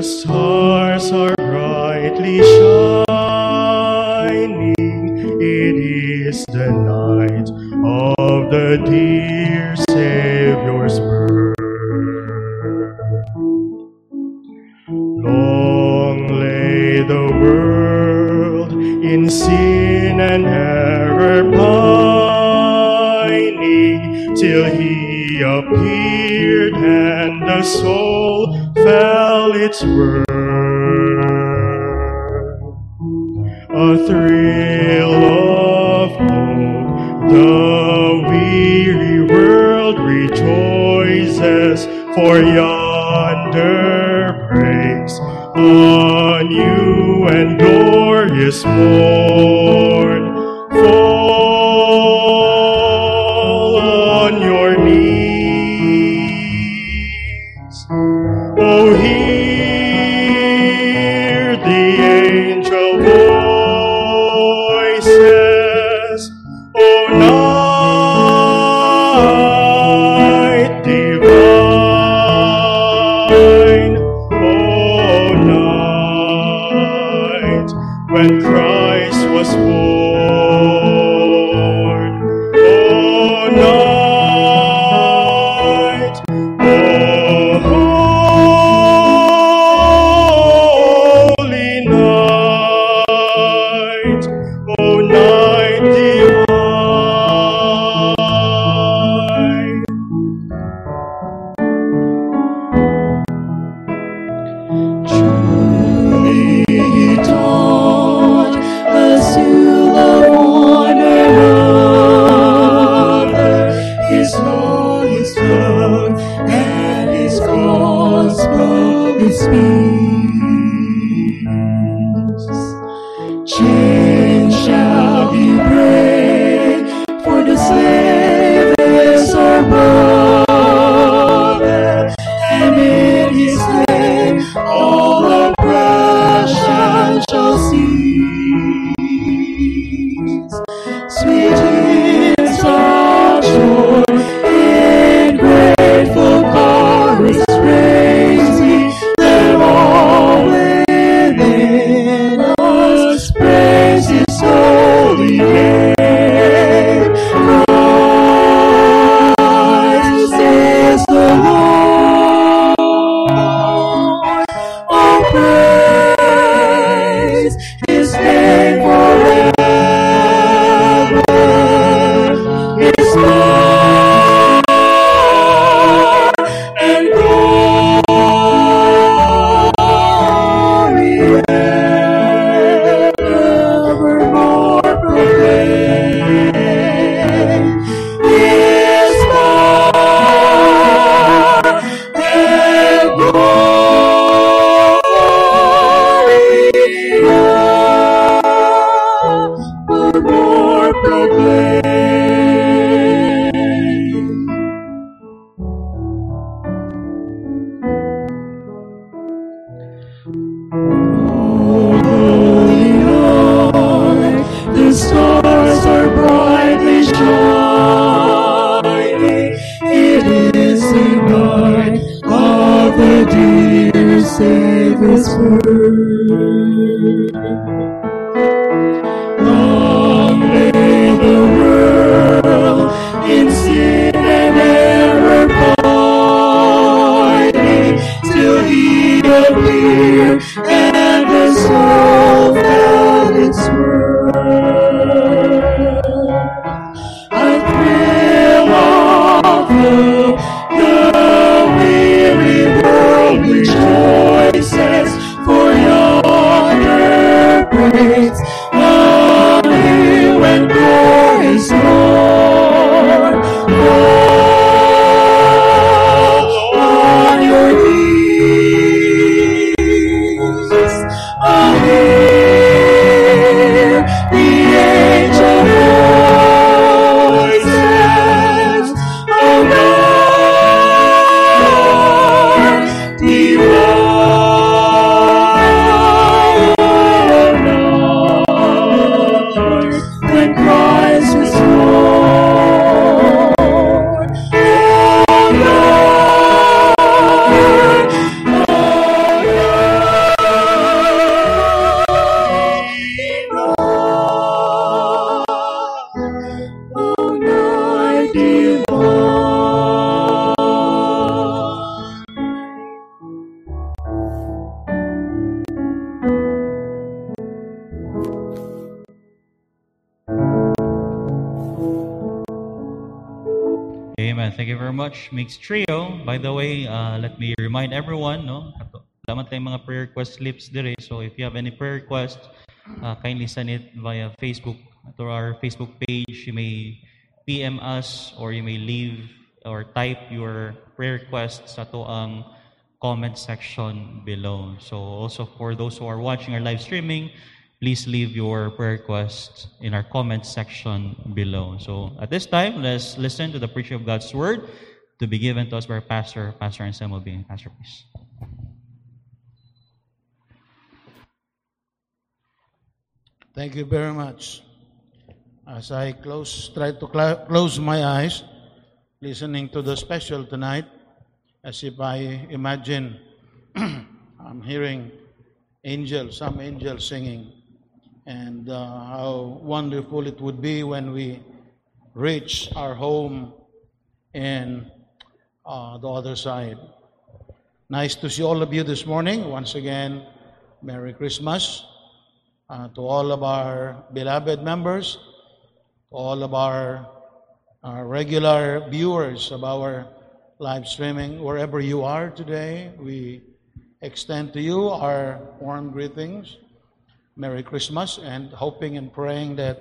the stars are brightly shining. It is the night of the dear Savior's birth. Long lay the world in sin and error pining till he appeared and the soul whisper Mix Trio. By the way, uh, let me remind everyone, no, damat tayong mga prayer request slips dire. So if you have any prayer request, uh, kindly send it via Facebook to our Facebook page. You may PM us or you may leave or type your prayer request sa to ang comment section below. So also for those who are watching our live streaming, please leave your prayer requests in our comment section below. So at this time, let's listen to the preaching of God's word to be given to us by pastor, Pastor Anselmo B. Pastor, please. Thank you very much. As I close, try to cl- close my eyes, listening to the special tonight, as if I imagine I'm hearing angels, some angels singing, and uh, how wonderful it would be when we reach our home in uh, the other side. Nice to see all of you this morning. Once again, Merry Christmas uh, to all of our beloved members, all of our uh, regular viewers of our live streaming, wherever you are today, we extend to you our warm greetings. Merry Christmas, and hoping and praying that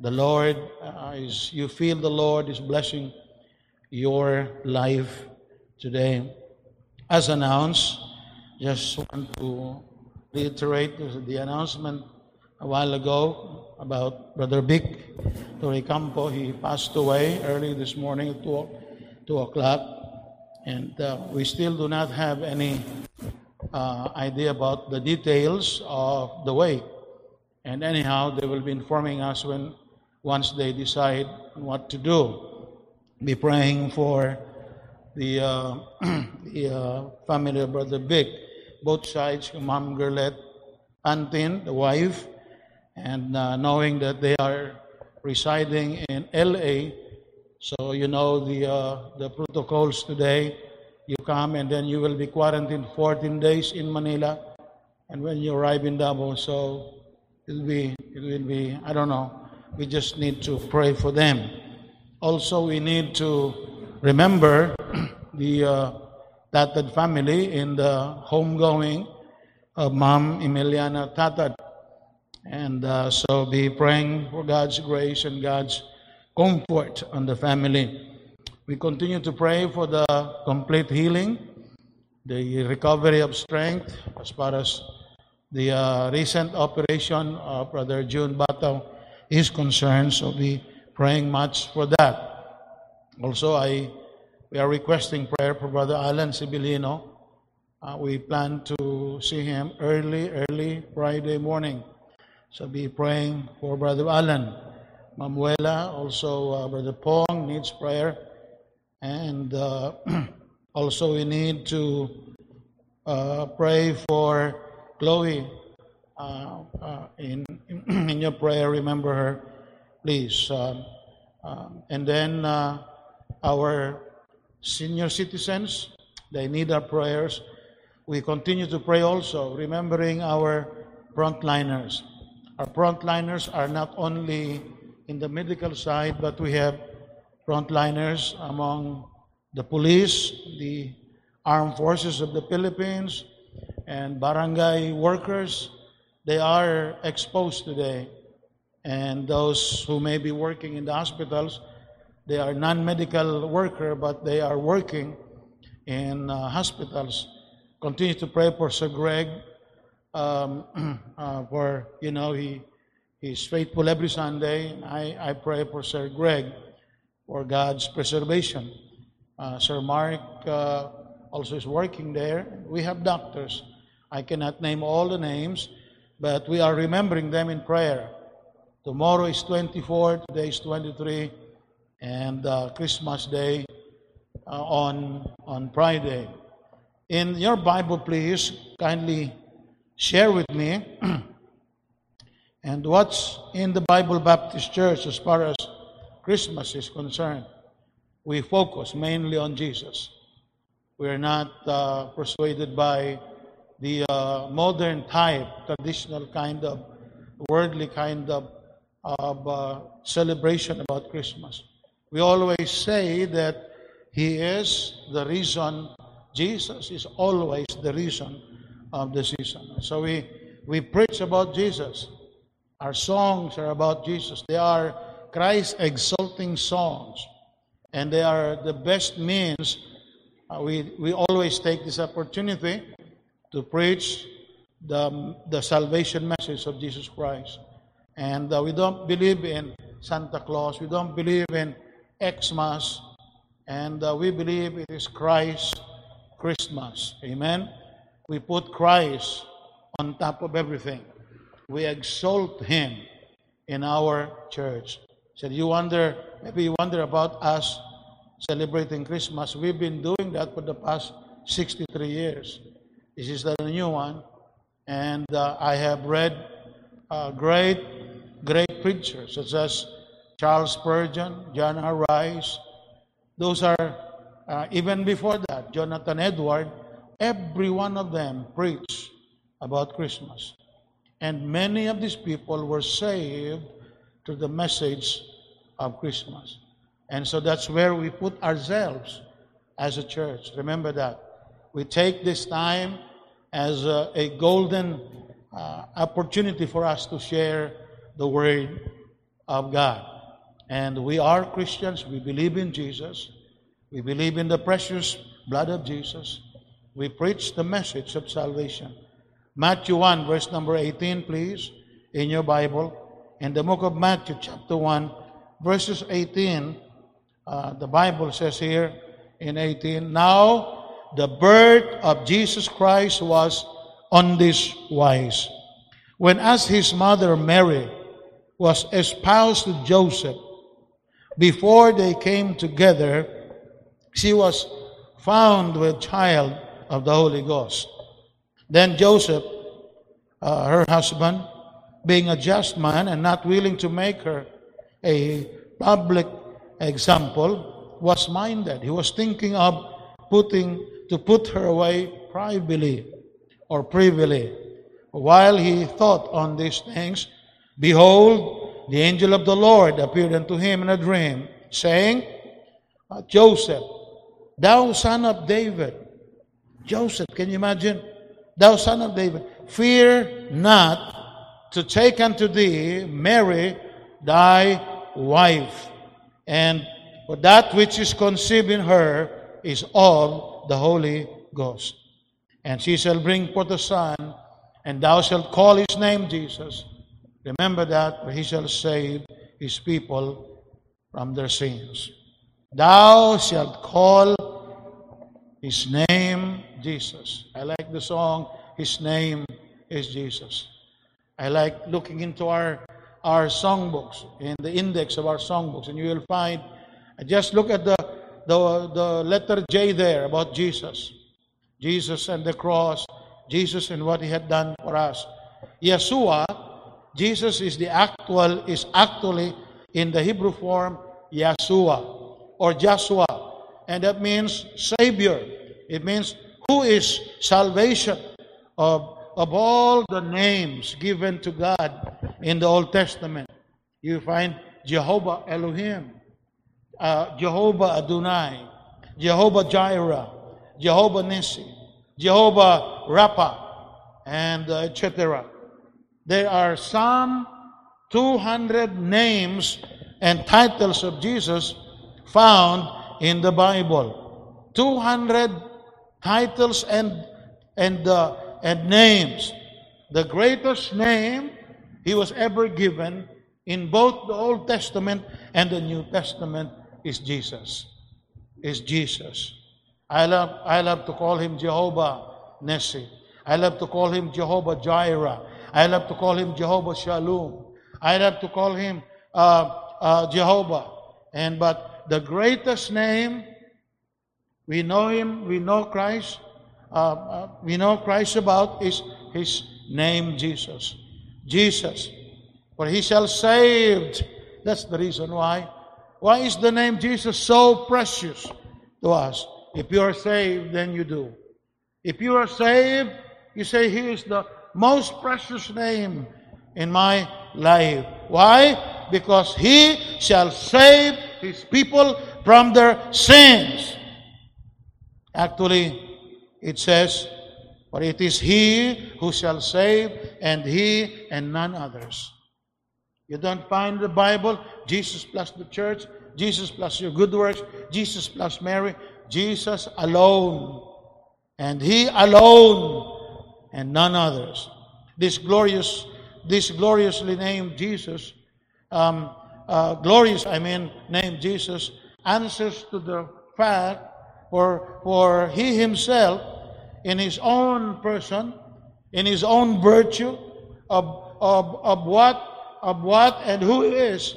the Lord uh, is, you feel the Lord is blessing your life today. As announced, just want to reiterate the announcement a while ago about Brother Vic Toricampo. He passed away early this morning at 2, 2 o'clock. And uh, we still do not have any uh, idea about the details of the way. And anyhow, they will be informing us when once they decide what to do. Be praying for the, uh, the uh, family of Brother Vic, both sides, Mom Gerlet, Antin, the wife, and uh, knowing that they are residing in LA, so you know the uh, the protocols today. You come and then you will be quarantined 14 days in Manila, and when you arrive in Davao, so it'll be it will be I don't know. We just need to pray for them. Also, we need to remember the uh, Tatad family in the homegoing of Mom Emiliana Tatad. And uh, so be praying for God's grace and God's comfort on the family. We continue to pray for the complete healing, the recovery of strength as far as the uh, recent operation of Brother June Bataw is concerned. So be praying much for that. Also, I we are requesting prayer for Brother Alan Sibilino. Uh, we plan to see him early, early Friday morning. So be praying for Brother Alan. Mamuela, also uh, Brother Pong needs prayer. And uh, also we need to uh, pray for Chloe. Uh, uh, in, in your prayer, remember her, please. Um, um, and then uh, our senior citizens, they need our prayers. We continue to pray also, remembering our frontliners. Our frontliners are not only in the medical side, but we have frontliners among the police, the armed forces of the Philippines, and barangay workers. They are exposed today. And those who may be working in the hospitals, they are non-medical worker, but they are working in uh, hospitals. Continue to pray for Sir Greg, um, uh, for you know he he's faithful every Sunday. I I pray for Sir Greg for God's preservation. Uh, Sir Mark uh, also is working there. We have doctors. I cannot name all the names, but we are remembering them in prayer. Tomorrow is 24, today is 23, and uh, Christmas Day uh, on, on Friday. In your Bible, please kindly share with me and what's in the Bible Baptist Church as far as Christmas is concerned. We focus mainly on Jesus. We're not uh, persuaded by the uh, modern type, traditional kind of, worldly kind of, of uh, celebration about Christmas. We always say that He is the reason. Jesus is always the reason of the season. So we, we preach about Jesus. Our songs are about Jesus. They are Christ exalting songs. And they are the best means. Uh, we, we always take this opportunity to preach the, the salvation message of Jesus Christ. And uh, we don't believe in Santa Claus. We don't believe in Xmas. And uh, we believe it is Christ Christmas. Amen. We put Christ on top of everything. We exalt Him in our church. So you wonder, maybe you wonder about us celebrating Christmas. We've been doing that for the past 63 years. This is the new one. And uh, I have read uh, great preachers such as Charles Spurgeon, John R. Rice. Those are, uh, even before that, Jonathan Edward. Every one of them preached about Christmas. And many of these people were saved through the message of Christmas. And so that's where we put ourselves as a church. Remember that. We take this time as a, a golden uh, opportunity for us to share the Word of God. And we are Christians. We believe in Jesus. We believe in the precious blood of Jesus. We preach the message of salvation. Matthew 1, verse number 18, please, in your Bible. In the book of Matthew, chapter 1, verses 18, uh, the Bible says here in 18, Now the birth of Jesus Christ was on this wise. When as his mother Mary was espoused to Joseph, before they came together, she was found with child of the Holy Ghost. Then Joseph, uh, her husband, being a just man and not willing to make her a public example, was minded. He was thinking of putting to put her away privately or privily. While he thought on these things, behold, the angel of the Lord appeared unto him in a dream, saying, uh, Joseph, thou son of David, Joseph, can you imagine? Thou son of David, fear not to take unto thee Mary, thy wife, and for that which is conceived in her is of the Holy Ghost. And she shall bring forth a son, and thou shalt call his name Jesus. Remember that, he shall save his people from their sins. Thou shalt call his name Jesus. I like the song, His name is Jesus. I like looking into our, our songbooks, in the index of our songbooks, and you will find, just look at the the, the letter J there about Jesus. Jesus and the cross, Jesus and what he had done for us. Yeshua, Jesus is the actual, is actually in the Hebrew form Yeshua or Joshua. And that means Savior. It means who is salvation of, of all the names given to God in the Old Testament. You find Jehovah Elohim, uh, Jehovah Adonai, Jehovah Jireh, Jehovah Nissi, Jehovah Rapha, and uh, etc. There are some 200 names and titles of Jesus found in the Bible. 200 titles and and uh, and names. The greatest name he was ever given in both the Old Testament and the New Testament is Jesus. Is Jesus. I love, I love to call him Jehovah Nissi. I love to call him Jehovah Jireh. I love to call him Jehovah Shalom. I love to call him uh, uh, Jehovah. And but the greatest name, we know him, we know Christ, uh, uh we know Christ about is his name Jesus. Jesus. For he shall save. That's the reason why why is the name Jesus so precious to us? If you are saved, then you do. If you are saved, you say, He is the most precious name in my life. Why? Because He shall save His people from their sins. Actually, it says, For it is he who shall save, and he and none others. You don't find the Bible, Jesus plus the church, Jesus plus your good works, Jesus plus Mary, Jesus alone. And he alone and none others. This glorious, this gloriously named Jesus, um, uh, glorious, I mean, named Jesus, answers to the fact for, for he himself, in his own person, in his own virtue, of, of, of what, of what and who he is,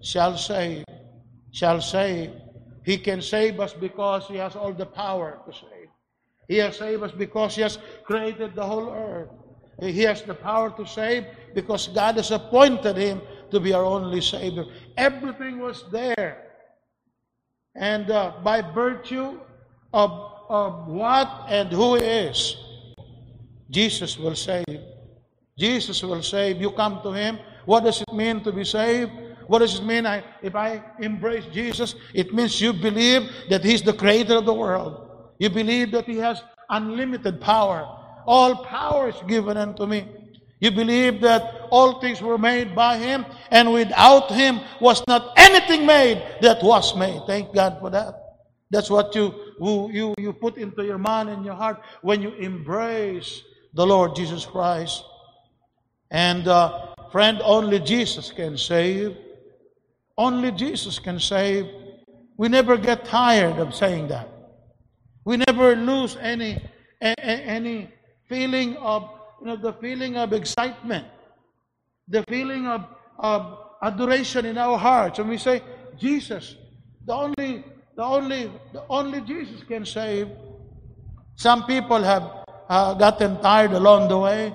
shall save. Shall save. He can save us because he has all the power to save. He has saved us because he has created the whole earth. He has the power to save because God has appointed him to be our only Savior. Everything was there. And uh, by virtue of, of what and who He is, Jesus will save. Jesus will save. You come to Him. What does it mean to be saved? What does it mean I, if I embrace Jesus? It means you believe that He's the creator of the world. You believe that He has unlimited power. All power is given unto me. You believe that all things were made by Him, and without Him was not anything made that was made. Thank God for that. That's what you, you, you put into your mind and your heart when you embrace the Lord Jesus Christ. And uh, friend, only Jesus can save. Only Jesus can save. We never get tired of saying that. We never lose any, any feeling of you know, the feeling of excitement, the feeling of, of adoration in our hearts. And we say, Jesus, the only, the only, the only Jesus can save. Some people have uh, gotten tired along the way,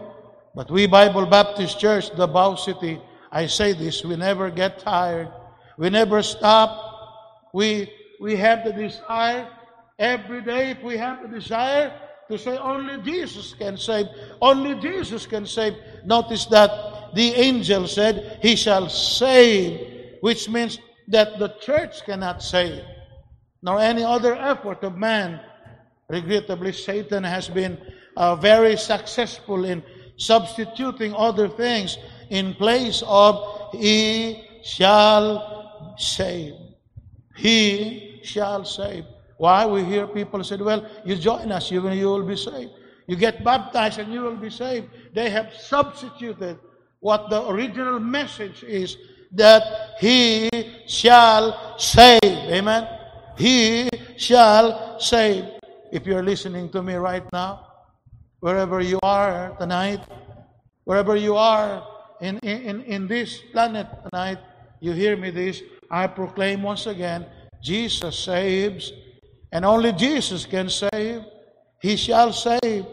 but we Bible Baptist Church, Davao City, I say this, we never get tired. We never stop. We, we have the desire every day, if we have the desire, to say only Jesus can save. Only Jesus can save. Notice that the angel said, He shall save, which means that the church cannot save, nor any other effort of man. Regrettably, Satan has been uh, very successful in substituting other things in place of He shall save. He shall save. Why? We hear people say, well, you join us, you, you will be saved. You get baptized and you will be saved. They have substituted what the original message is that He shall save. Amen? He shall save. If you're listening to me right now, wherever you are tonight, wherever you are in, in, in this planet tonight, you hear me this, I proclaim once again, Jesus saves and only Jesus can save. He shall save.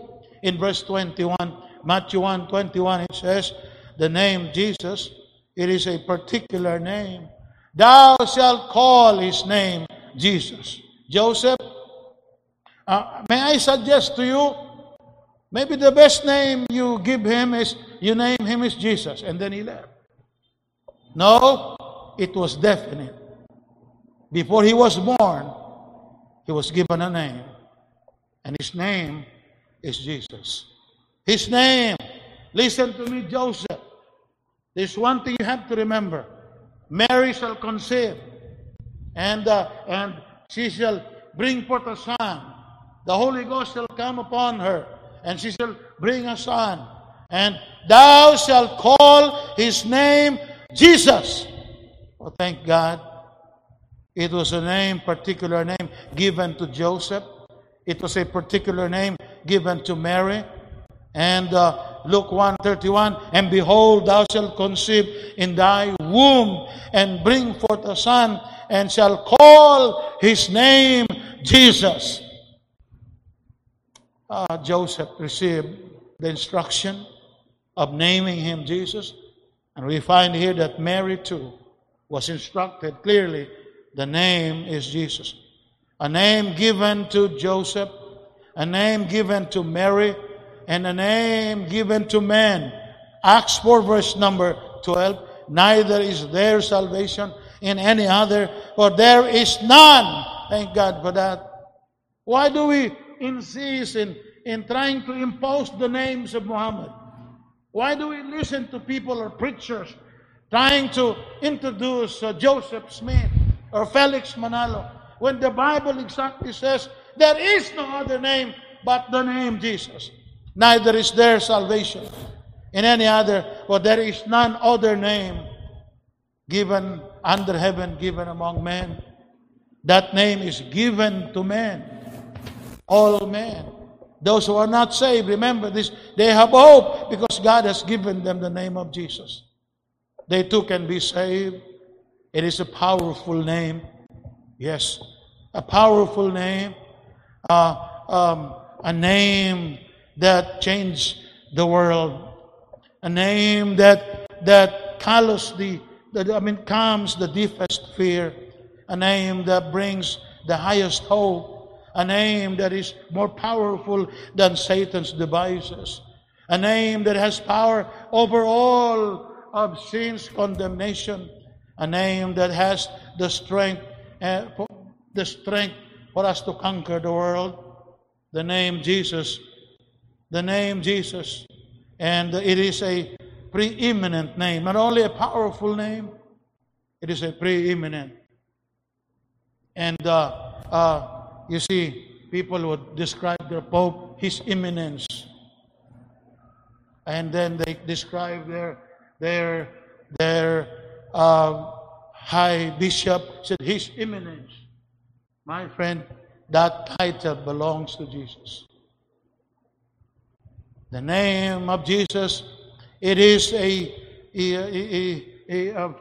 In verse 21, Matthew 1 21, it says, The name Jesus, it is a particular name. Thou shalt call his name Jesus. Joseph, uh, may I suggest to you, maybe the best name you give him is, you name him is Jesus, and then he left. No, it was definite. Before he was born, he was given a name. And his name is Jesus. His name, listen to me, Joseph. There's one thing you have to remember. Mary shall conceive, and, uh, and she shall bring forth a son. The Holy Ghost shall come upon her, and she shall bring a son. And thou shalt call his name Jesus. Oh, thank God. It was a name, particular name given to Joseph. It was a particular name given to Mary. And uh, Luke 131, and behold, thou shalt conceive in thy womb and bring forth a son, and shall call his name Jesus. Uh, Joseph received the instruction of naming him Jesus. And we find here that Mary too was instructed clearly the name is Jesus. A name given to Joseph, a name given to Mary, and a name given to men. Acts 4 verse number 12. Neither is there salvation in any other, for there is none. Thank God for that. Why do we insist in, in trying to impose the names of Muhammad? Why do we listen to people or preachers trying to introduce uh, Joseph Smith or Felix Manalo when the Bible exactly says there is no other name but the name Jesus? Neither is there salvation in any other, for there is none other name given under heaven, given among men. That name is given to men, all men. Those who are not saved, remember this, they have hope because God has given them the name of Jesus. They too can be saved. It is a powerful name. Yes, a powerful name. Uh, um, a name that changed the world. A name that that callous the, I mean calms the deepest fear. A name that brings the highest hope. A name that is more powerful than Satan's devices. A name that has power over all of sin's condemnation. A name that has the strength, uh, the strength for us to conquer the world. The name Jesus. The name Jesus. And it is a preeminent name, not only a powerful name, it is a preeminent. And uh, uh, you see, people would describe their Pope, His Eminence. And then they describe their their their uh, High Bishop said, His Eminence. My friend, that title belongs to Jesus. The name of Jesus, it is a, a, a, a,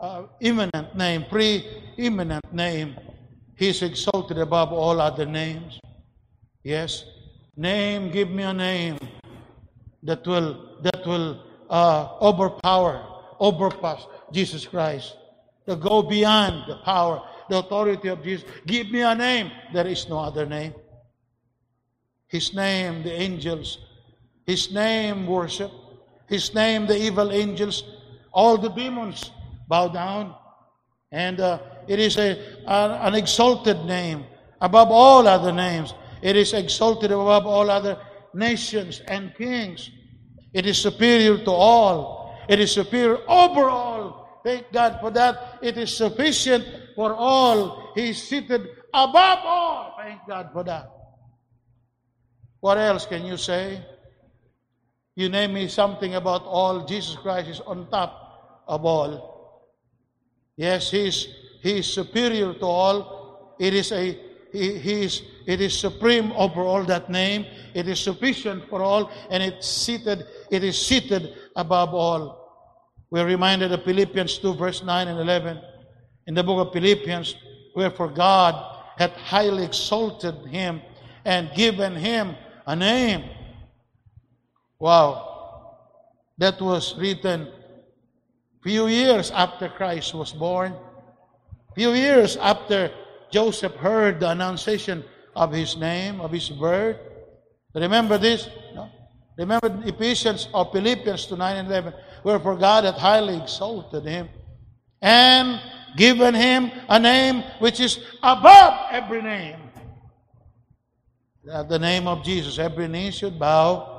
a, imminent name, pre-eminent name. He is exalted above all other names. Yes, name, give me a name that will that will uh, overpower, overpass Jesus Christ, to go beyond the power, the authority of Jesus. Give me a name. There is no other name. His name, the angels his name worship. His name, the evil angels, all the demons bow down. And uh, it is a, an exalted name above all other names. It is exalted above all other nations and kings. It is superior to all. It is superior over all. Thank God for that. It is sufficient for all. He is seated above all. Thank God for that. What else can you say? You name me something about all. Jesus Christ is on top of all. Yes, He is, he is superior to all. It is a he, he is it is supreme over all that name. It is sufficient for all, and it's seated, it is seated above all. We're reminded of Philippians 2, verse 9 and 11. In the book of Philippians, wherefore God hath highly exalted him and given him a name Wow. That was written few years after Christ was born. Few years after Joseph heard the annunciation of his name, of his birth. Remember this? No? Remember Ephesians or Philippians 2 9 and 11. Wherefore God hath highly exalted him and given him a name which is above every name. The name of Jesus, every knee should bow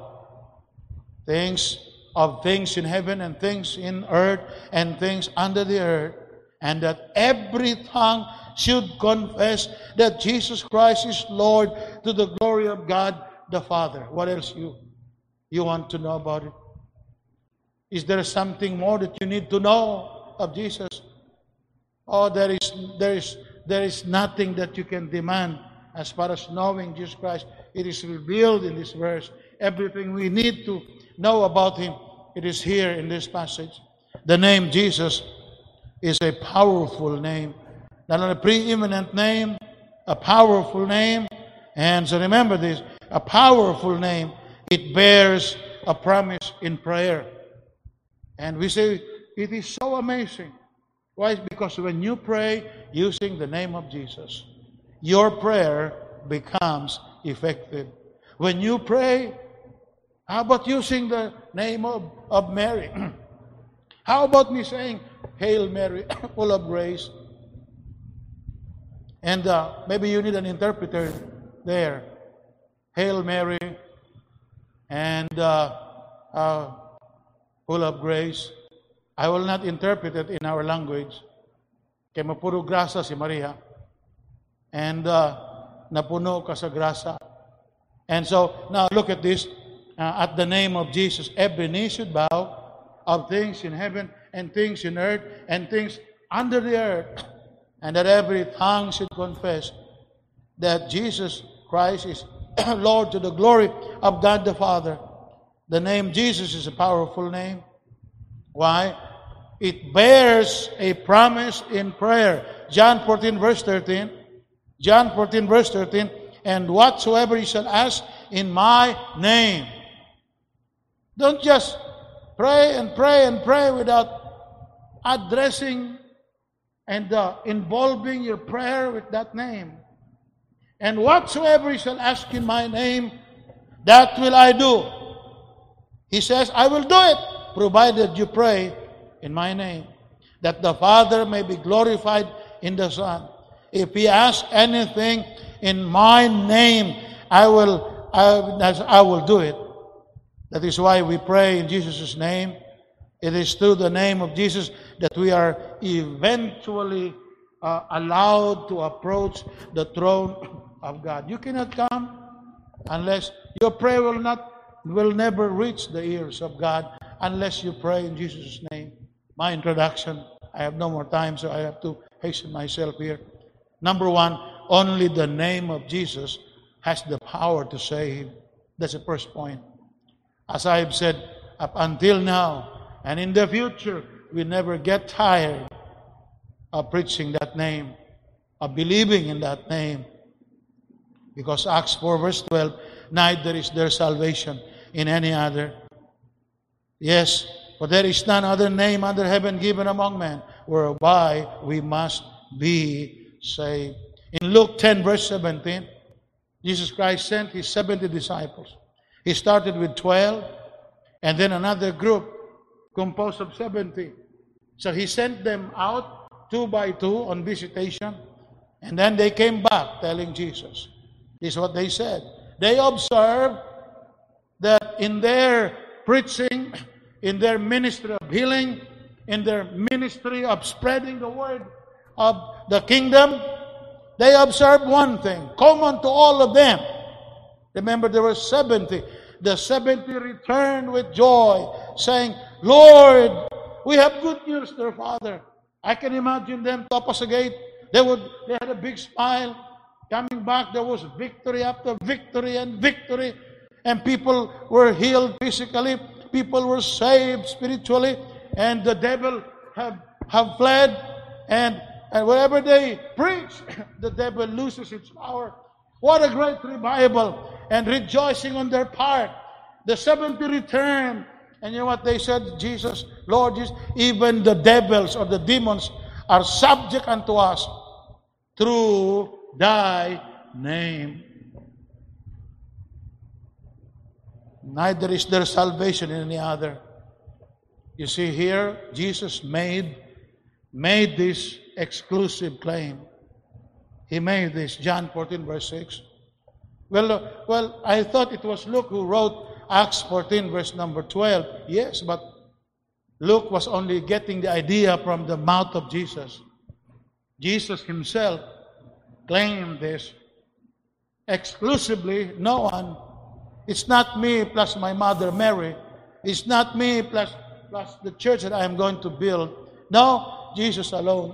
things of things in heaven and things in earth and things under the earth, and that every tongue should confess that Jesus Christ is Lord to the glory of God the Father. What else you you want to know about it? Is there something more that you need to know of Jesus? Oh, there is there is there is nothing that you can demand as far as knowing Jesus Christ. It is revealed in this verse. Everything we need to know about him, it is here in this passage. The name Jesus is a powerful name, not a preeminent name, a powerful name. And so remember this a powerful name, it bears a promise in prayer. And we say it is so amazing. Why? Because when you pray using the name of Jesus, your prayer becomes effective. When you pray how about using the name of, of Mary? How about me saying, Hail Mary, full of grace? And uh, maybe you need an interpreter there. Hail Mary, and uh, uh, full of grace. I will not interpret it in our language. Kaya grasa si Maria. And uh, napuno ka sa grasa. And so, now look at this. Uh, at the name of Jesus, every knee should bow of things in heaven and things in earth and things under the earth. And that every tongue should confess that Jesus Christ is Lord to the glory of God the Father. The name Jesus is a powerful name. Why? It bears a promise in prayer. John 14, verse 13. John 14, verse 13. And whatsoever you shall ask in my name. Don't just pray and pray and pray without addressing and uh, involving your prayer with that name. And whatsoever you shall ask in my name, that will I do. He says, I will do it, provided you pray in my name, that the Father may be glorified in the Son. If he asks anything in my name, I will, I, I will do it. That is why we pray in Jesus' name. It is through the name of Jesus that we are eventually uh, allowed to approach the throne of God. You cannot come unless your prayer will not will never reach the ears of God unless you pray in Jesus' name. My introduction. I have no more time, so I have to hasten myself here. Number one, only the name of Jesus has the power to save. That's the first point. As I've said up until now, and in the future, we never get tired of preaching that name, of believing in that name. Because Acts 4 verse 12, neither is there salvation in any other. Yes, for there is none other name under heaven given among men whereby we must be saved. In Luke 10 verse 17, Jesus Christ sent his 70 disciples. He started with 12 and then another group composed of 70. So he sent them out two by two on visitation and then they came back telling Jesus. Is what they said. They observed that in their preaching, in their ministry of healing, in their ministry of spreading the word of the kingdom, they observed one thing common to all of them. Remember, there were 70. The 70 returned with joy, saying, Lord, we have good news, dear Father. I can imagine them top us a gate. They would they had a big smile. Coming back, there was victory after victory and victory. And people were healed physically. People were saved spiritually. And the devil have, have fled. And, and wherever they preach, the devil loses its power. What a great revival and rejoicing on their part. The 70 returned. And you know what they said? Jesus, Lord Jesus, even the devils or the demons are subject unto us through thy name. Neither is there salvation in any other. You see here, Jesus made, made this exclusive claim. He made this, John 14, verse 6. Well, uh, well, I thought it was Luke who wrote Acts 14, verse number 12. Yes, but Luke was only getting the idea from the mouth of Jesus. Jesus himself claim this exclusively. No one. It's not me plus my mother Mary. It's not me plus, plus the church that I am going to build. No, Jesus alone.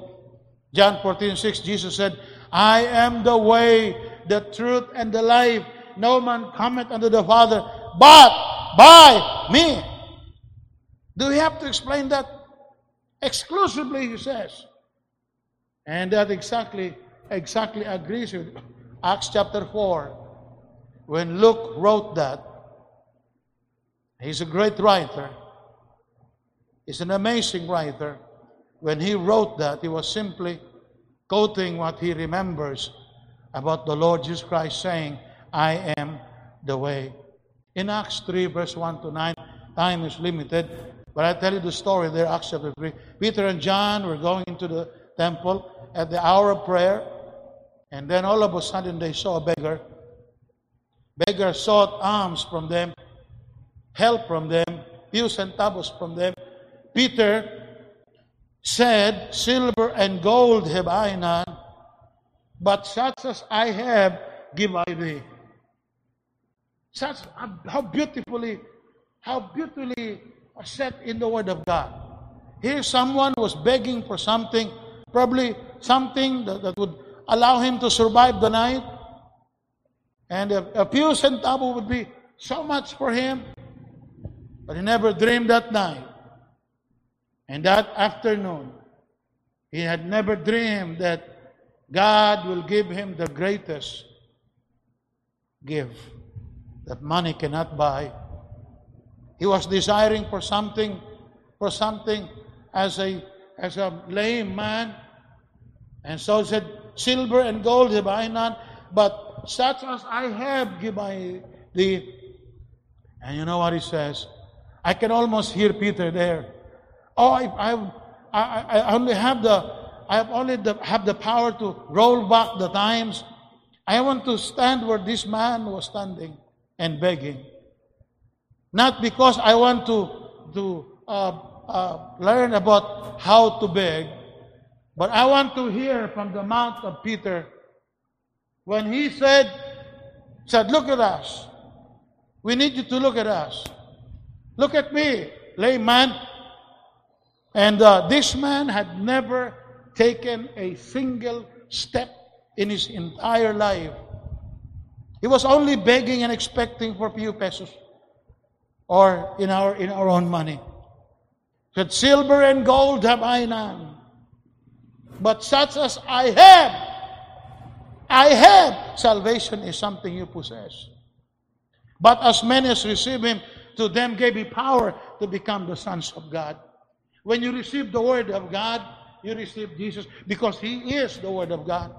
John 14, 6, Jesus said, I am the way, the truth, and the life. No man cometh unto the Father but by me. Do we have to explain that? Exclusively, he says. And that exactly exactly agrees with Acts chapter 4. When Luke wrote that, he's a great writer. He's an amazing writer. When he wrote that, he was simply quoting what he remembers about the Lord Jesus Christ saying, I am the way. In Acts 3, verse 1 to 9, time is limited, but I tell you the story there, Acts chapter 3. Peter and John were going into the temple at the hour of prayer. And then all of a sudden they saw a beggar Beggars sought alms from them, help from them, few centavos from them. Peter said, Silver and gold have I none, but such as I have give I thee. Such how beautifully, how beautifully set in the Word of God. Here, someone was begging for something, probably something that, that would allow him to survive the night. And a, a few centavos would be so much for him. But he never dreamed that night. And that afternoon, he had never dreamed that God will give him the greatest gift that money cannot buy. He was desiring for something, for something as a as a lame man. And so said, Silver and gold have I none, but such as I have give I thee. And you know what he says? I can almost hear Peter there. Oh, I, I, I, I only have the I have only the, have the power to roll back the times. I want to stand where this man was standing and begging. Not because I want to, to uh, uh, learn about how to beg, but I want to hear from the mouth of Peter when he said, said, look at us. We need you to look at us. Look at me, layman. And uh, this man had never taken a single step in his entire life. He was only begging and expecting for few pesos or in our, in our own money. Said, Silver and gold have I none, but such as I have, I have. Salvation is something you possess. But as many as receive him, to them gave he power to become the sons of God. When you receive the word of God, you receive Jesus because he is the word of God.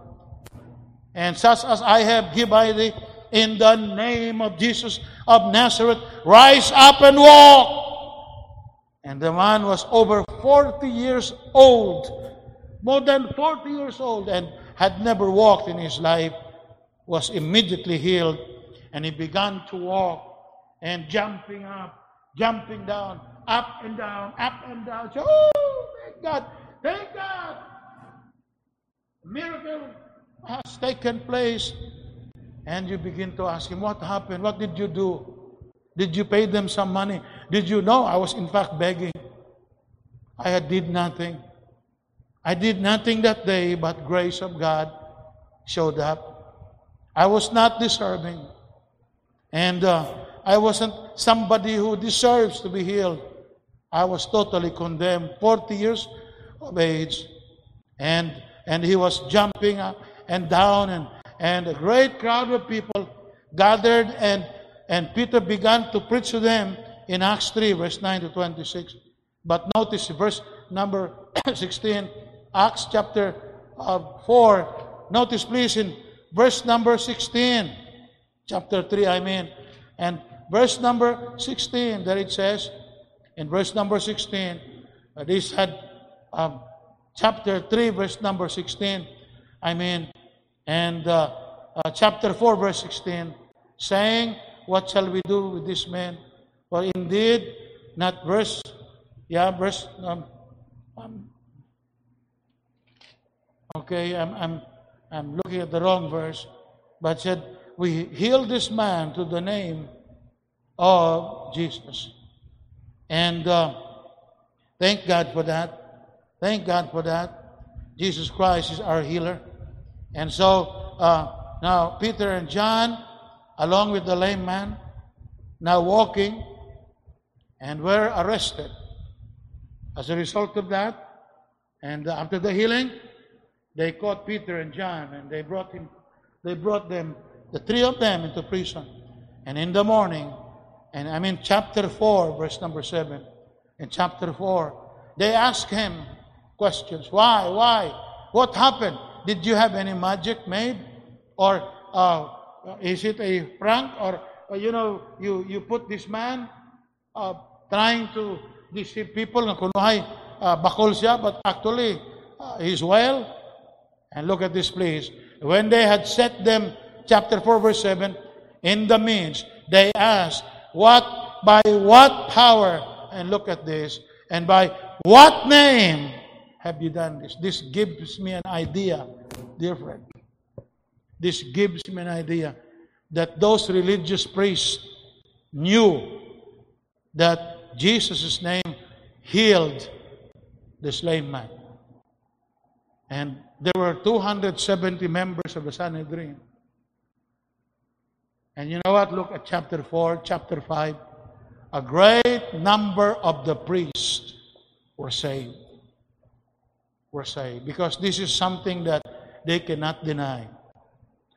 And such as I have give I thee in the name of Jesus of Nazareth, rise up and walk. And the man was over 40 years old, more than 40 years old, and had never walked in his life, was immediately healed, and he began to walk and jumping up, jumping down, up and down, up and down. So, oh, thank God, thank God. Miracle has taken place. And you begin to ask him, What happened? What did you do? Did you pay them some money? Did you know I was in fact begging? I did nothing. I did nothing that day, but grace of God showed up. I was not deserving. And uh, I wasn't somebody who deserves to be healed. I was totally condemned, 40 years of age. And, and he was jumping up and down, and, and a great crowd of people gathered, and, and Peter began to preach to them in Acts 3, verse 9 to 26. But notice verse number 16, Acts chapter uh, 4. Notice, please, in verse number 16, chapter 3, I mean, and verse number 16, there it says, in verse number 16, uh, this had um, chapter 3, verse number 16, I mean, and uh, uh, chapter 4, verse 16, saying, What shall we do with this man? For indeed, not verse, yeah, verse, um, um, okay, I'm, I'm, I'm looking at the wrong verse, but said, We healed this man to the name of Jesus. And uh, thank God for that. Thank God for that. Jesus Christ is our healer. And so uh, now Peter and John, along with the lame man, now walking, and were arrested. As a result of that, and after the healing, they caught Peter and John, and they brought him. They brought them, the three of them, into prison. And in the morning, and I mean chapter 4, verse number 7. In chapter 4, they ask him questions. Why? Why? What happened? Did you have any magic made? Or uh, is it a prank? Or, uh, you know, you, you put this man uh, trying to deceive people na kunuhay uh, but actually uh, he's well. And look at this, please. When they had set them, chapter 4, verse 7, in the midst, they asked, What by what power? And look at this. And by what name have you done this? This gives me an idea, dear friend. This gives me an idea that those religious priests knew that Jesus' name healed the slain man. And there were 270 members of the Sanhedrin. And you know what? Look at chapter 4, chapter 5. A great number of the priests were saved. Were saved. Because this is something that they cannot deny.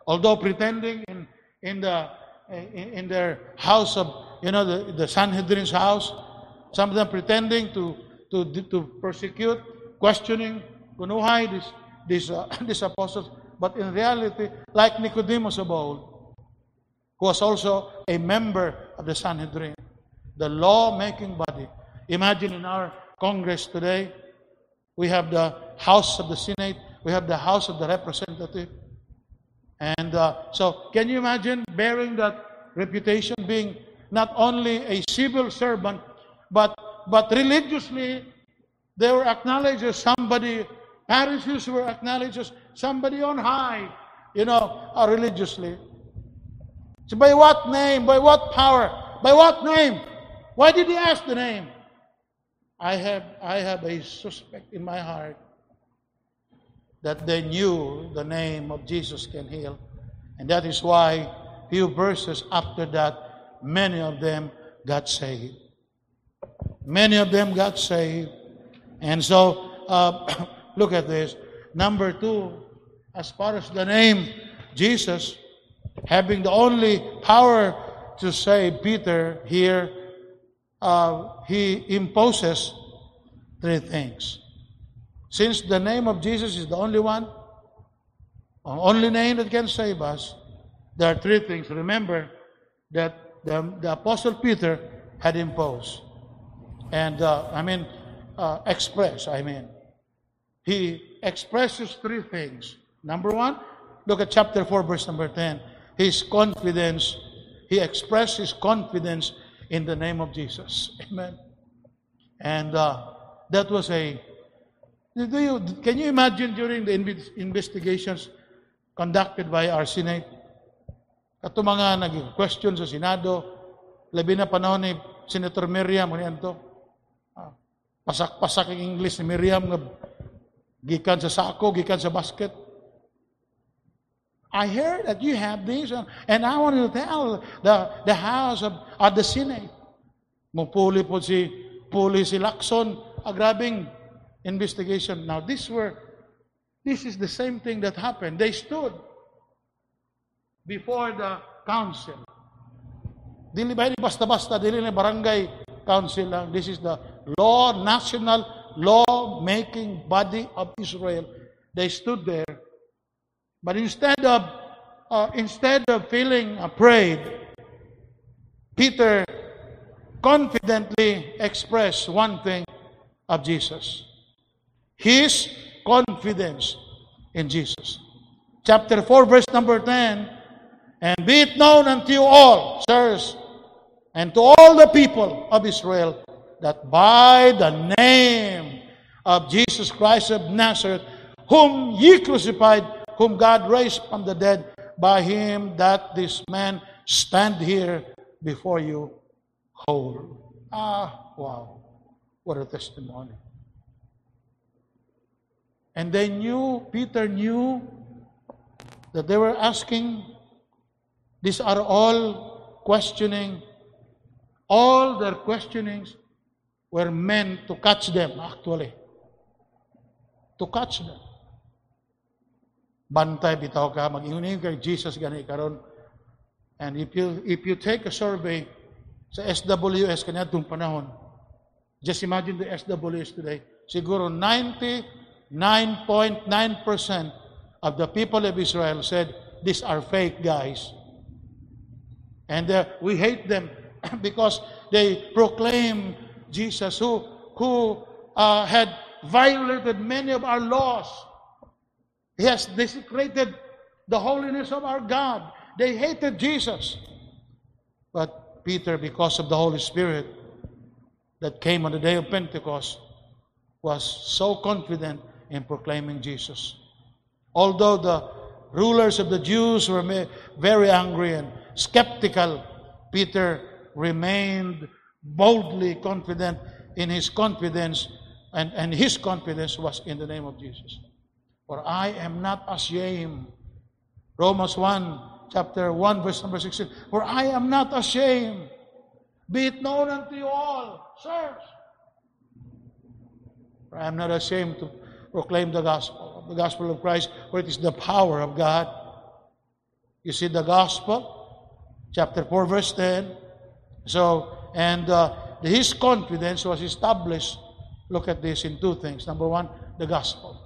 Although pretending in, in, the, in, in their house of, you know, the, the Sanhedrin's house, some of them pretending to, to, to persecute, questioning, kunuhay, this, this, uh, these apostles. But in reality, like Nicodemus of old, who was also a member of the Sanhedrin, the law-making body. Imagine in our Congress today, we have the House of the Senate, we have the House of the Representative. And uh, so, can you imagine bearing that reputation, being not only a civil servant, but but religiously, they were acknowledged as somebody. Pharisees were acknowledged as somebody on high, you know, uh, religiously. So, by what name? By what power? By what name? Why did he ask the name? I have I have a suspect in my heart that they knew the name of Jesus can heal. And that is why, few verses after that, many of them got saved. Many of them got saved. And so, uh, look at this. Number two, as far as the name Jesus, having the only power to save Peter here, uh, he imposes three things. Since the name of Jesus is the only one, only name that can save us, there are three things. Remember that the, the Apostle Peter had imposed. And, uh, I mean, uh, express, I mean. He expresses three things. Number one, look at chapter 4, verse number 10. His confidence, he expressed his confidence in the name of Jesus. Amen. And uh, that was a do you, can you imagine during the investigations conducted by our Senate? Kato mga nag-question sa Senado, labi na panahon ni Senator Miriam, ano to? Ah, pasak-pasak ang English ni Miriam, gikan sa sako, gikan sa basket. I heard that you have this, and I want to tell the, the House of, of the Senate. Mupuli po si, puli si Lacson, agrabing investigation. Now, this were, this is the same thing that happened. They stood before the council. Dili ba basta-basta, dili na barangay council lang. This is the law, national law-making body of Israel. They stood there. But instead of, uh, instead of feeling afraid, Peter confidently expressed one thing of Jesus his confidence in Jesus. Chapter 4, verse number 10 And be it known unto you all, sirs, and to all the people of Israel, that by the name of Jesus Christ of Nazareth, whom ye crucified, whom God raised from the dead, by him that this man stand here before you whole. Ah, wow. What a testimony. And they knew, Peter knew that they were asking, these are all questioning. All their questionings were meant to catch them, actually. To catch them. Bantay bitaw ka, mag kay Jesus gani karon. And if you if you take a survey sa SWS kaniadtong panahon, just imagine the SWS today, siguro 90 9.9% of the people of Israel said, These are fake guys. And uh, we hate them because they proclaim Jesus who, who uh, had violated many of our laws. He has desecrated the holiness of our God. They hated Jesus. But Peter, because of the Holy Spirit that came on the day of Pentecost, was so confident in proclaiming Jesus. Although the rulers of the Jews were very angry and skeptical, Peter remained boldly confident in his confidence, and, and his confidence was in the name of Jesus. For I am not ashamed. Romans 1, chapter 1, verse number 16. For I am not ashamed. Be it known unto you all, sirs. For I am not ashamed to proclaim the gospel, the gospel of Christ, for it is the power of God. You see the gospel, chapter 4, verse 10. So, and uh, his confidence was established. Look at this in two things. Number one, the gospel.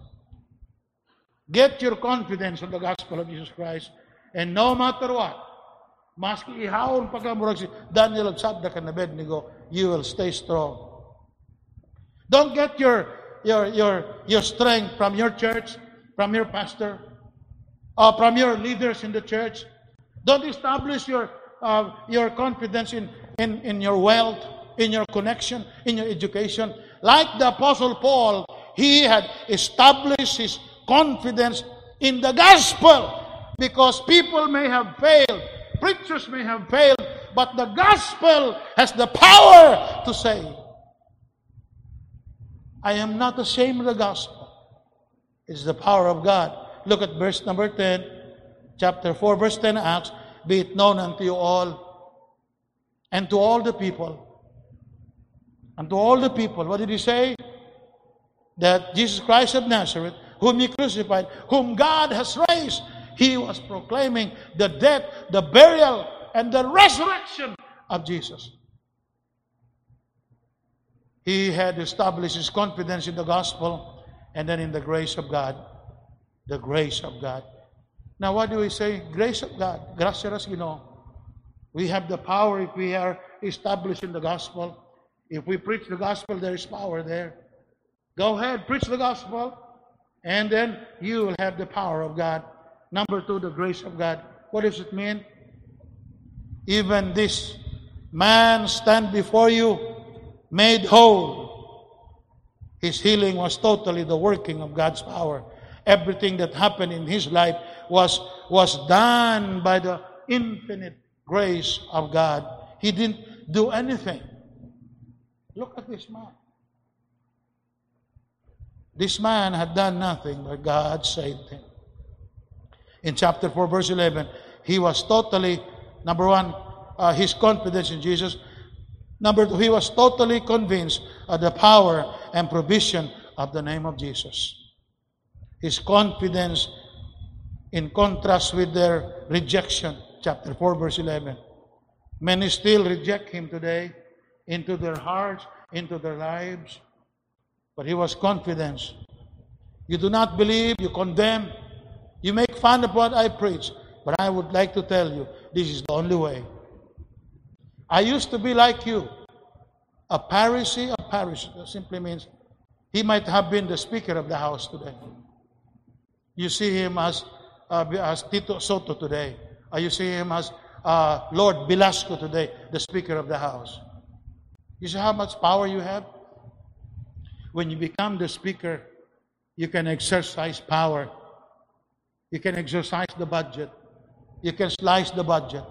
Get your confidence on the gospel of Jesus Christ. And no matter what, maski ihawon pa ka murag si Daniel at Shadrach and Abednego, you will stay strong. Don't get your your your your strength from your church, from your pastor, or from your leaders in the church. Don't establish your uh, your confidence in, in in your wealth, in your connection, in your education. Like the apostle Paul, he had established his confidence in the gospel because people may have failed, preachers may have failed, but the gospel has the power to save. I am not ashamed of the gospel. It's the power of God. Look at verse number 10, chapter 4, verse 10 Acts, be it known unto you all and to all the people. And to all the people, what did he say? That Jesus Christ of Nazareth, whom he crucified, whom God has raised, he was proclaiming the death, the burial, and the resurrection of Jesus. He had established his confidence in the gospel and then in the grace of God. The grace of God. Now, what do we say? Grace of God. Gracias, you know. We have the power if we are established in the gospel. If we preach the gospel, there is power there. Go ahead, preach the gospel, and then you will have the power of God. Number two, the grace of God. What does it mean? Even this man stand before you made whole. His healing was totally the working of God's power. Everything that happened in his life was, was done by the infinite grace of God. He didn't do anything. Look at this man. This man had done nothing, but God saved him. In chapter 4, verse 11, he was totally, number one, uh, his confidence in Jesus. Number two, he was totally convinced of the power and provision of the name of Jesus. His confidence in contrast with their rejection. Chapter 4, verse 11. Many still reject him today into their hearts, into their lives. But he was confident. You do not believe, you condemn, you make fun of what I preach. But I would like to tell you, this is the only way. I used to be like you. A Pharisee, a Pharisee that simply means he might have been the Speaker of the House today. You see him as, uh, as Tito Sotto today. Or you see him as uh, Lord Velasco today, the Speaker of the House. You see how much power you have? When you become the Speaker, you can exercise power. You can exercise the budget. You can slice the budget.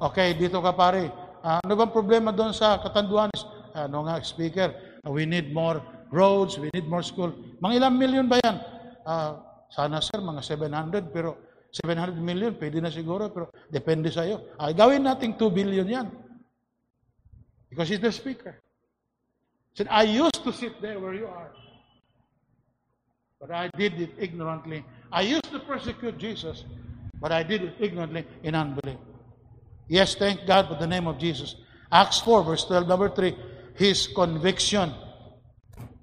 Okay, dito ka pare. Ah, ano bang problema doon sa Katanduanes? Ano nga, speaker, we need more roads, we need more school. Mga ilang million ba yan? Ah, sana sir, mga 700, pero 700 million, pwede na siguro, pero depende sa iyo. Ah, gawin nating 2 billion yan. Because he's the speaker. Said, I used to sit there where you are. But I did it ignorantly. I used to persecute Jesus, but I did it ignorantly in unbelief. Yes, thank God for the name of Jesus. Acts 4, verse 12, number 3, his conviction.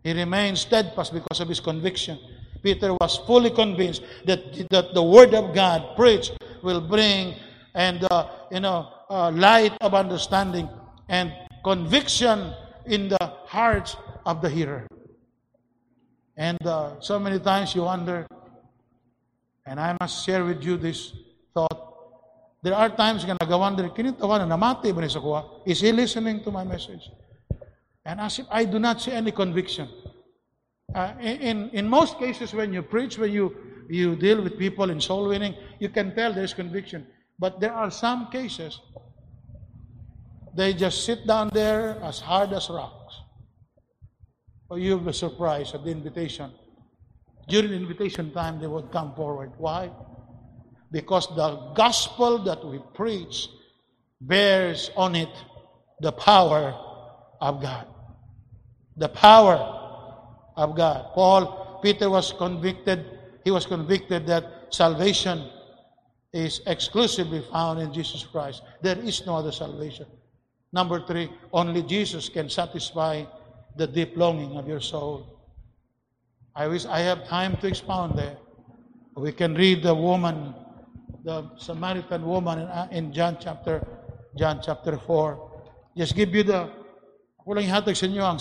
He remained steadfast because of his conviction. Peter was fully convinced that, that the word of God preached will bring and uh, you know uh, light of understanding and conviction in the hearts of the hearer. And uh, so many times you wonder, and I must share with you this thought. There are times nga nagawander, kinitawan na namati ba ni sa kuha? Is he listening to my message? And as if I do not see any conviction. Uh, in, in most cases, when you preach, when you, you deal with people in soul winning, you can tell there's conviction. But there are some cases, they just sit down there as hard as rocks. Or you'll be surprised at the invitation. During invitation time, they would come forward. Why? Because the gospel that we preach bears on it the power of God. The power of God. Paul, Peter was convicted, he was convicted that salvation is exclusively found in Jesus Christ. There is no other salvation. Number three, only Jesus can satisfy the deep longing of your soul. I wish I have time to expound there. We can read the woman, the Samaritan woman in, uh, John chapter John chapter 4. Just give you the kulang ihatag sa inyo ang.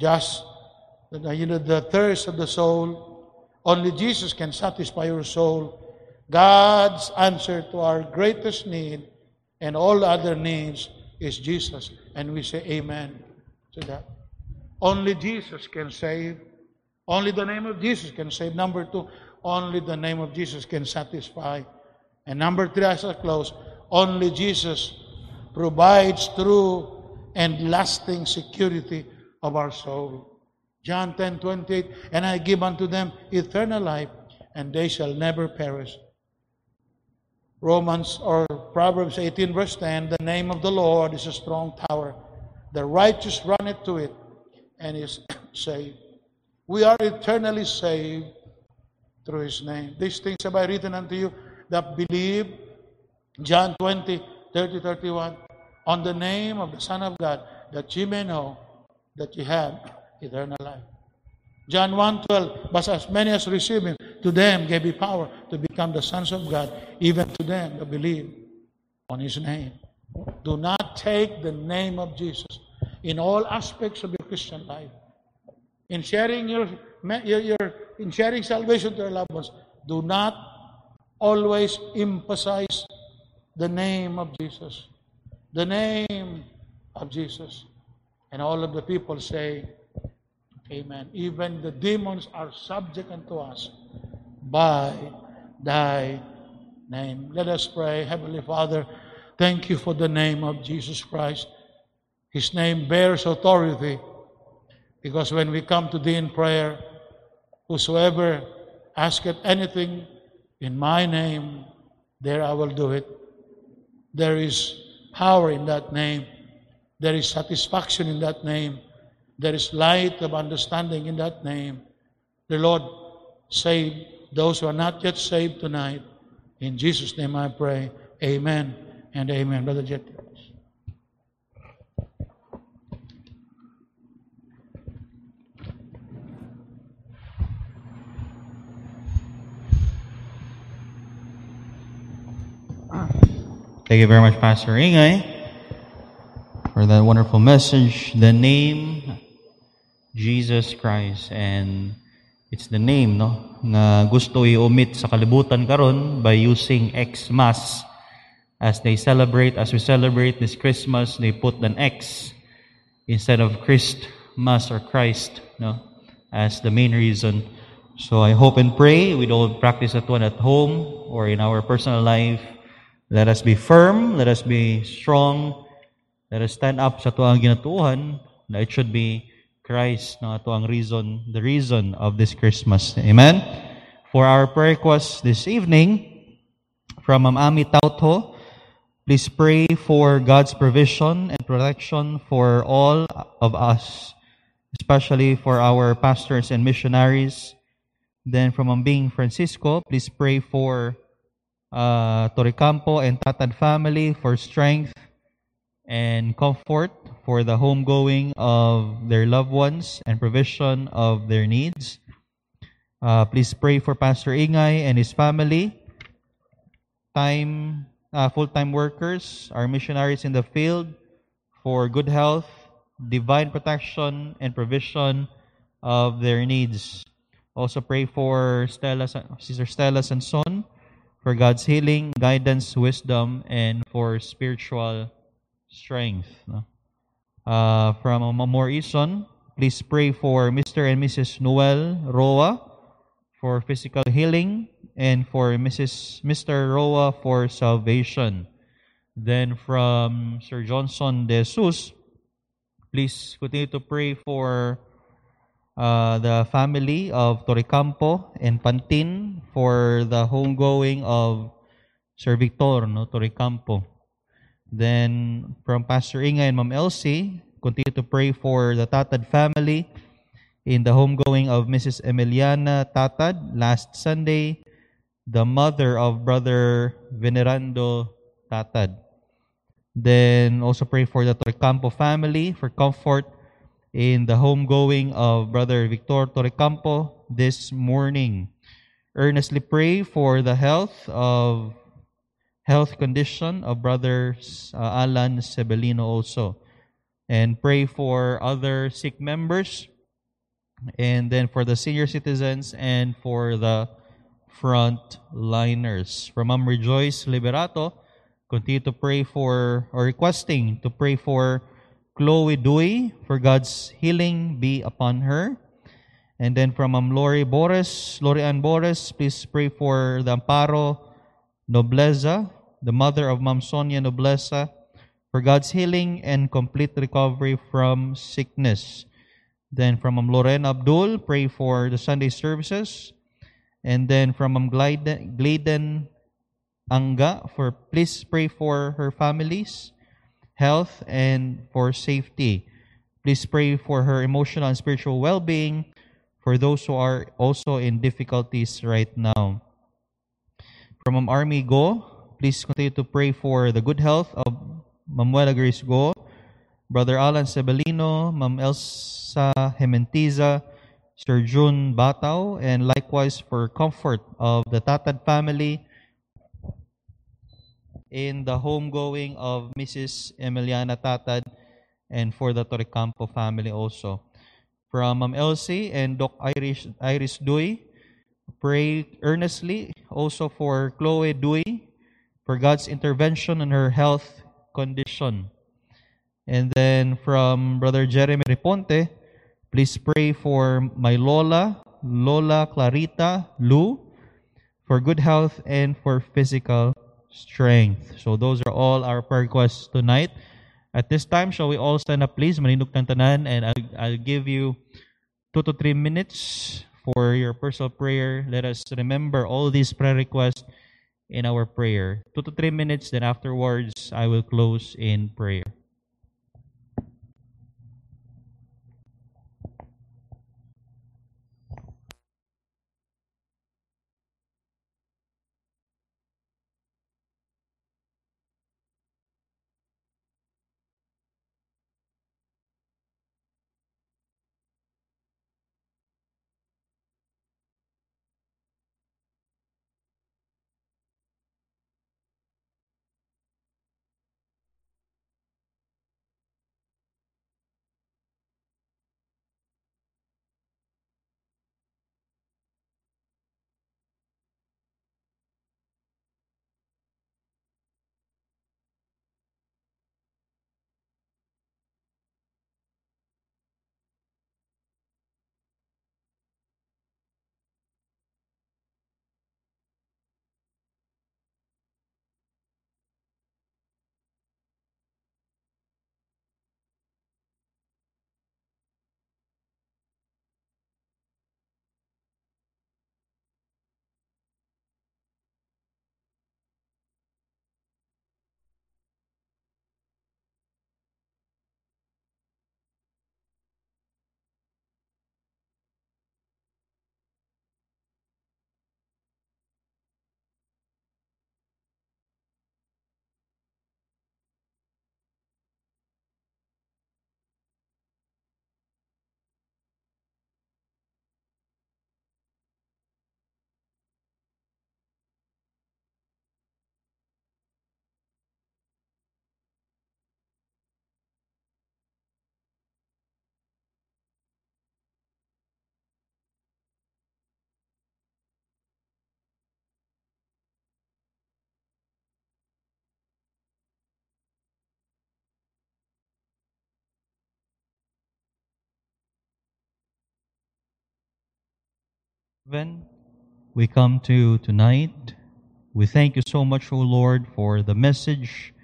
Just the, you know, the thirst of the soul. Only Jesus can satisfy your soul. God's answer to our greatest need and all other needs is Jesus. And we say amen to that. Only Jesus can save. Only the name of Jesus can save. Number two, only the name of Jesus can satisfy. And number three, as I close, only Jesus provides true and lasting security of our soul. John 10 28, and I give unto them eternal life, and they shall never perish. Romans or Proverbs 18, verse 10 The name of the Lord is a strong tower. The righteous run it to it and is saved. We are eternally saved through his name. These things have I written unto you that believe, John 20, 30, 31, on the name of the Son of God, that ye may know that you have eternal life. John 1, 12, but as many as receive him, to them gave he power to become the sons of God, even to them that believe on his name. Do not take the name of Jesus in all aspects of your Christian life. In sharing your, your, your in sharing salvation to your loved ones, do not always emphasize the name of Jesus. The name of Jesus. And all of the people say, Amen. Even the demons are subject unto us by thy name. Let us pray. Heavenly Father, thank you for the name of Jesus Christ. His name bears authority because when we come to thee in prayer, whosoever asketh anything in my name, there I will do it. There is power in that name. There is satisfaction in that name. There is light of understanding in that name. The Lord save those who are not yet saved tonight. In Jesus' name I pray. Amen and amen. Brother Jet. Thank you very much, Pastor Ingay, eh? For that wonderful message. The name Jesus Christ. And it's the name no nga gusto i-omit sa kalibutan karon by using Xmas. As they celebrate as we celebrate this Christmas they put an X instead of Christmas or Christ no as the main reason. So I hope and pray we don't practice that one at home or in our personal life. Let us be firm let us be strong let us stand up sa tuang ginatuhan na it should be Christ na ito ang reason, the reason of this Christmas. Amen? For our prayer request this evening, from Ma'am Ami Tautho, please pray for God's provision and protection for all of us, especially for our pastors and missionaries. Then from Ma'am Bing Francisco, please pray for uh, and Tatad family for strength and comfort for the homegoing of their loved ones and provision of their needs. Uh, please pray for Pastor Ingay and his family, time uh, full-time workers, our missionaries in the field, for good health, divine protection, and provision of their needs. Also pray for Stella, Sister Stella Sanson for God's healing, guidance, wisdom, and for spiritual strength. no? Uh, from Mamor Ison, please pray for Mr. and Mrs. Noel Roa for physical healing and for Mrs. Mr. Roa for salvation. Then from Sir Johnson De Jesus, please continue to pray for uh, the family of Torrecampo and Pantin for the homegoing of Sir Victor no, Torrecampo. Then from Pastor Inga and Ma'am Elsie, continue to pray for the Tatad family in the homegoing of Mrs. Emiliana Tatad last Sunday, the mother of Brother Venerando Tatad. Then also pray for the Torrecampo family for comfort in the homegoing of Brother Victor Torrecampo this morning. Earnestly pray for the health of health condition of Brother uh, Alan Sebelino also. And pray for other sick members and then for the senior citizens and for the front liners. From Ma'am Rejoice Liberato, continue to pray for or requesting to pray for Chloe Dewey for God's healing be upon her. And then from Ma'am Lori Boris, Lori Ann Boris, please pray for the Amparo Nobleza, the mother of Ma'am Sonia Nobleza, for God's healing and complete recovery from sickness. Then from Ma'am Lorena Abdul, pray for the Sunday services. And then from Ma'am Glyden, Glayden Anga, for please pray for her families, health, and for safety. Please pray for her emotional and spiritual well-being for those who are also in difficulties right now. From Ma'am Army Go, please continue to pray for the good health of Mamuela Grace Go, Brother Alan Sebelino, Ma'am Elsa Hementiza, Sir Batao, and likewise for comfort of the Tatad family in the homegoing of Mrs. Emiliana Tatad and for the Torrecampo family also. From Ma'am Elsie and Doc Iris, Iris Dewey, pray earnestly also for Chloe Dewey for God's intervention in her health condition. And then from Brother Jeremy Riponte, please pray for my Lola, Lola Clarita Lu, for good health and for physical strength. So those are all our prayer requests tonight. At this time, shall we all stand up, please? Maninok ng tanan, and I'll, I'll give you two to three minutes for your personal prayer. Let us remember all these prayer requests in our prayer. Two to three minutes, then afterwards, I will close in prayer. Heaven, we come to you tonight. We thank you so much, O Lord, for the message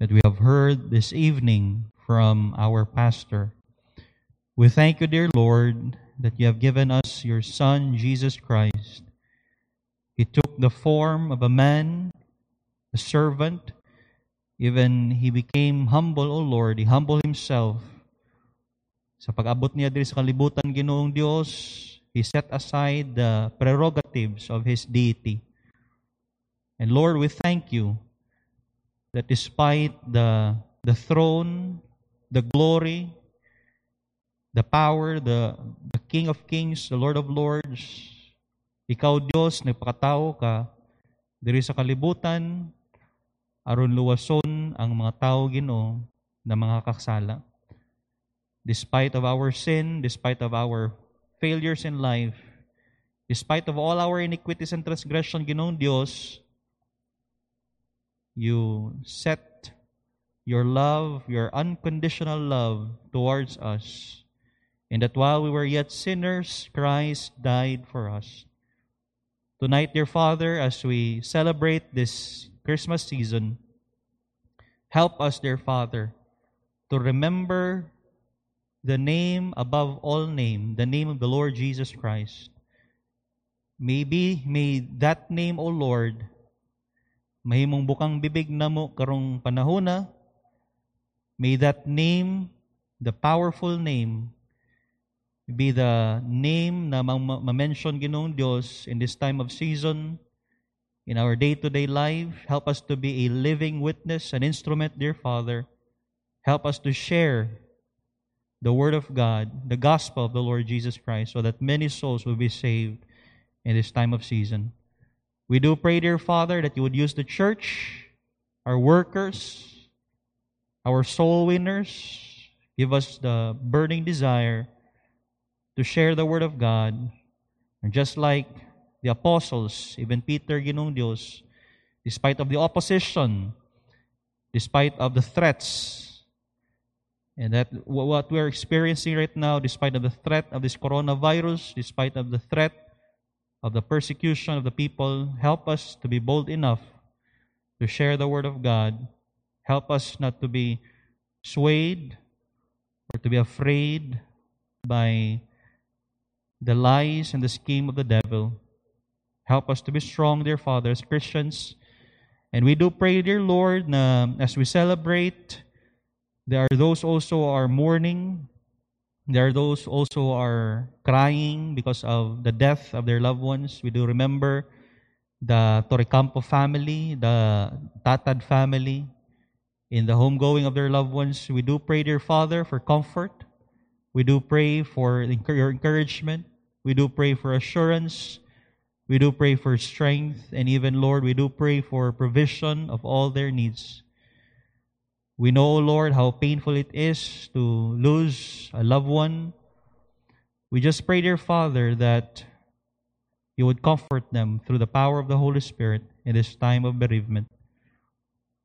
that we have heard this evening from our pastor. We thank you, dear Lord, that you have given us your Son, Jesus Christ. He took the form of a man, a servant. Even he became humble, O Lord. He humbled himself. Sa pag-abot niya diri sa kalibutan, Ginoong Dios, he set aside the prerogatives of his deity. And Lord, we thank you that despite the the throne, the glory, the power, the, the King of Kings, the Lord of Lords, ikaw Diyos, nagpakatao ka, diri sa kalibutan, aron luwason ang mga tao Ginoo na mga kaksala. Despite of our sin, despite of our failures in life, despite of all our iniquities and transgression, Ginoong Diyos, you set your love, your unconditional love towards us. And that while we were yet sinners, Christ died for us. Tonight, dear Father, as we celebrate this Christmas season, help us, dear Father, to remember the name above all name, the name of the Lord Jesus Christ. Maybe, may that name, O Lord, mahimong bukang bibig na mo karong panahona, may that name, the powerful name, be the name na ma-mention Ginoong Diyos in this time of season, in our day-to-day life. Help us to be a living witness, an instrument, dear Father. Help us to share the Word of God, the gospel of the Lord Jesus Christ, so that many souls will be saved in this time of season. We do pray, dear Father, that you would use the church, our workers, our soul winners. Give us the burning desire to share the Word of God. And just like the apostles, even Peter, Ginong Dios, despite of the opposition, despite of the threats, and that what we're experiencing right now, despite of the threat of this coronavirus, despite of the threat of the persecution of the people, help us to be bold enough to share the Word of God. Help us not to be swayed or to be afraid by the lies and the scheme of the devil. Help us to be strong, dear Father, as Christians. And we do pray, dear Lord, na as we celebrate, there are those also are mourning. There are those also are crying because of the death of their loved ones. We do remember the Torrecampo family, the Tatad family, in the homegoing of their loved ones. We do pray, dear Father, for comfort. We do pray for your encouragement. We do pray for assurance. We do pray for strength. And even, Lord, we do pray for provision of all their needs. We know, Lord, how painful it is to lose a loved one. We just pray, dear Father, that you would comfort them through the power of the Holy Spirit in this time of bereavement.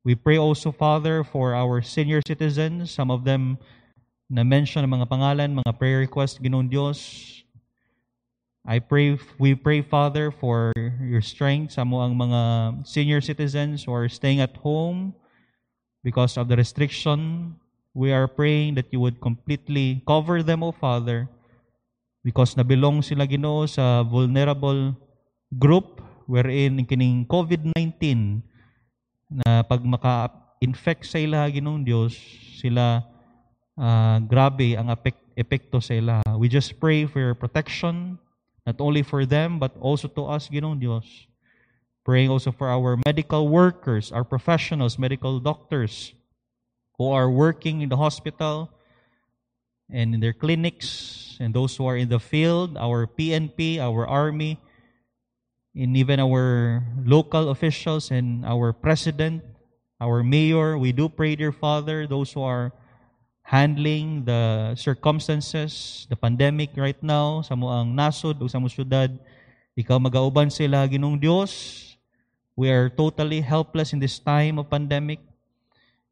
We pray also, Father, for our senior citizens. Some of them na mention ang mga pangalan, mga prayer requests, Ginoong Diyos. I pray, we pray, Father, for your strength sa mo mga senior citizens who are staying at home because of the restriction. We are praying that you would completely cover them, O Father, because nabilong sila Ginoo sa vulnerable group wherein kining COVID-19 na pag maka-infect sa ila Ginoong Dios, sila uh, grabe ang epek- epekto sa ila. We just pray for your protection, not only for them, but also to us, Ginoong Dios. Praying also for our medical workers, our professionals, medical doctors who are working in the hospital and in their clinics, and those who are in the field, our PNP, our army, and even our local officials and our president, our mayor. We do pray, dear Father, those who are handling the circumstances, the pandemic right now, sa ang nasod o sa mo magauban sila, Ginong Dios. We are totally helpless in this time of pandemic.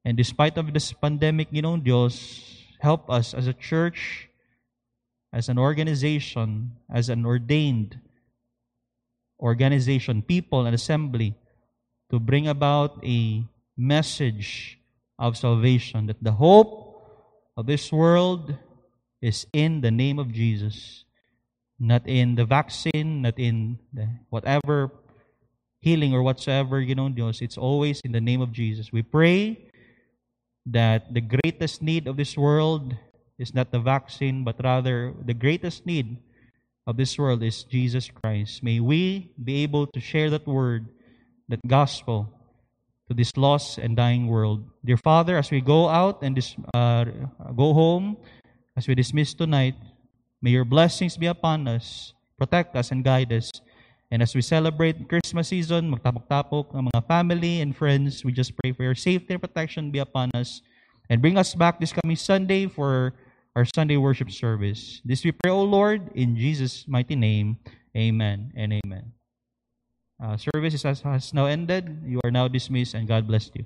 And despite of this pandemic, you know, Dios, help us as a church, as an organization, as an ordained organization, people, and assembly to bring about a message of salvation that the hope of this world is in the name of Jesus, not in the vaccine, not in the whatever healing or whatsoever, you know, Dios. It's always in the name of Jesus. We pray that the greatest need of this world is not the vaccine, but rather the greatest need of this world is Jesus Christ. May we be able to share that word, that gospel, to this lost and dying world. Dear Father, as we go out and dis- uh, go home, as we dismiss tonight, may your blessings be upon us, protect us, and guide us. And as we celebrate Christmas season, magtapok-tapok ang mga family and friends, we just pray for your safety and protection be upon us. And bring us back this coming Sunday for our Sunday worship service. This we pray, O Lord, in Jesus' mighty name. Amen and amen. Uh, service has, has now ended. You are now dismissed, and God bless you.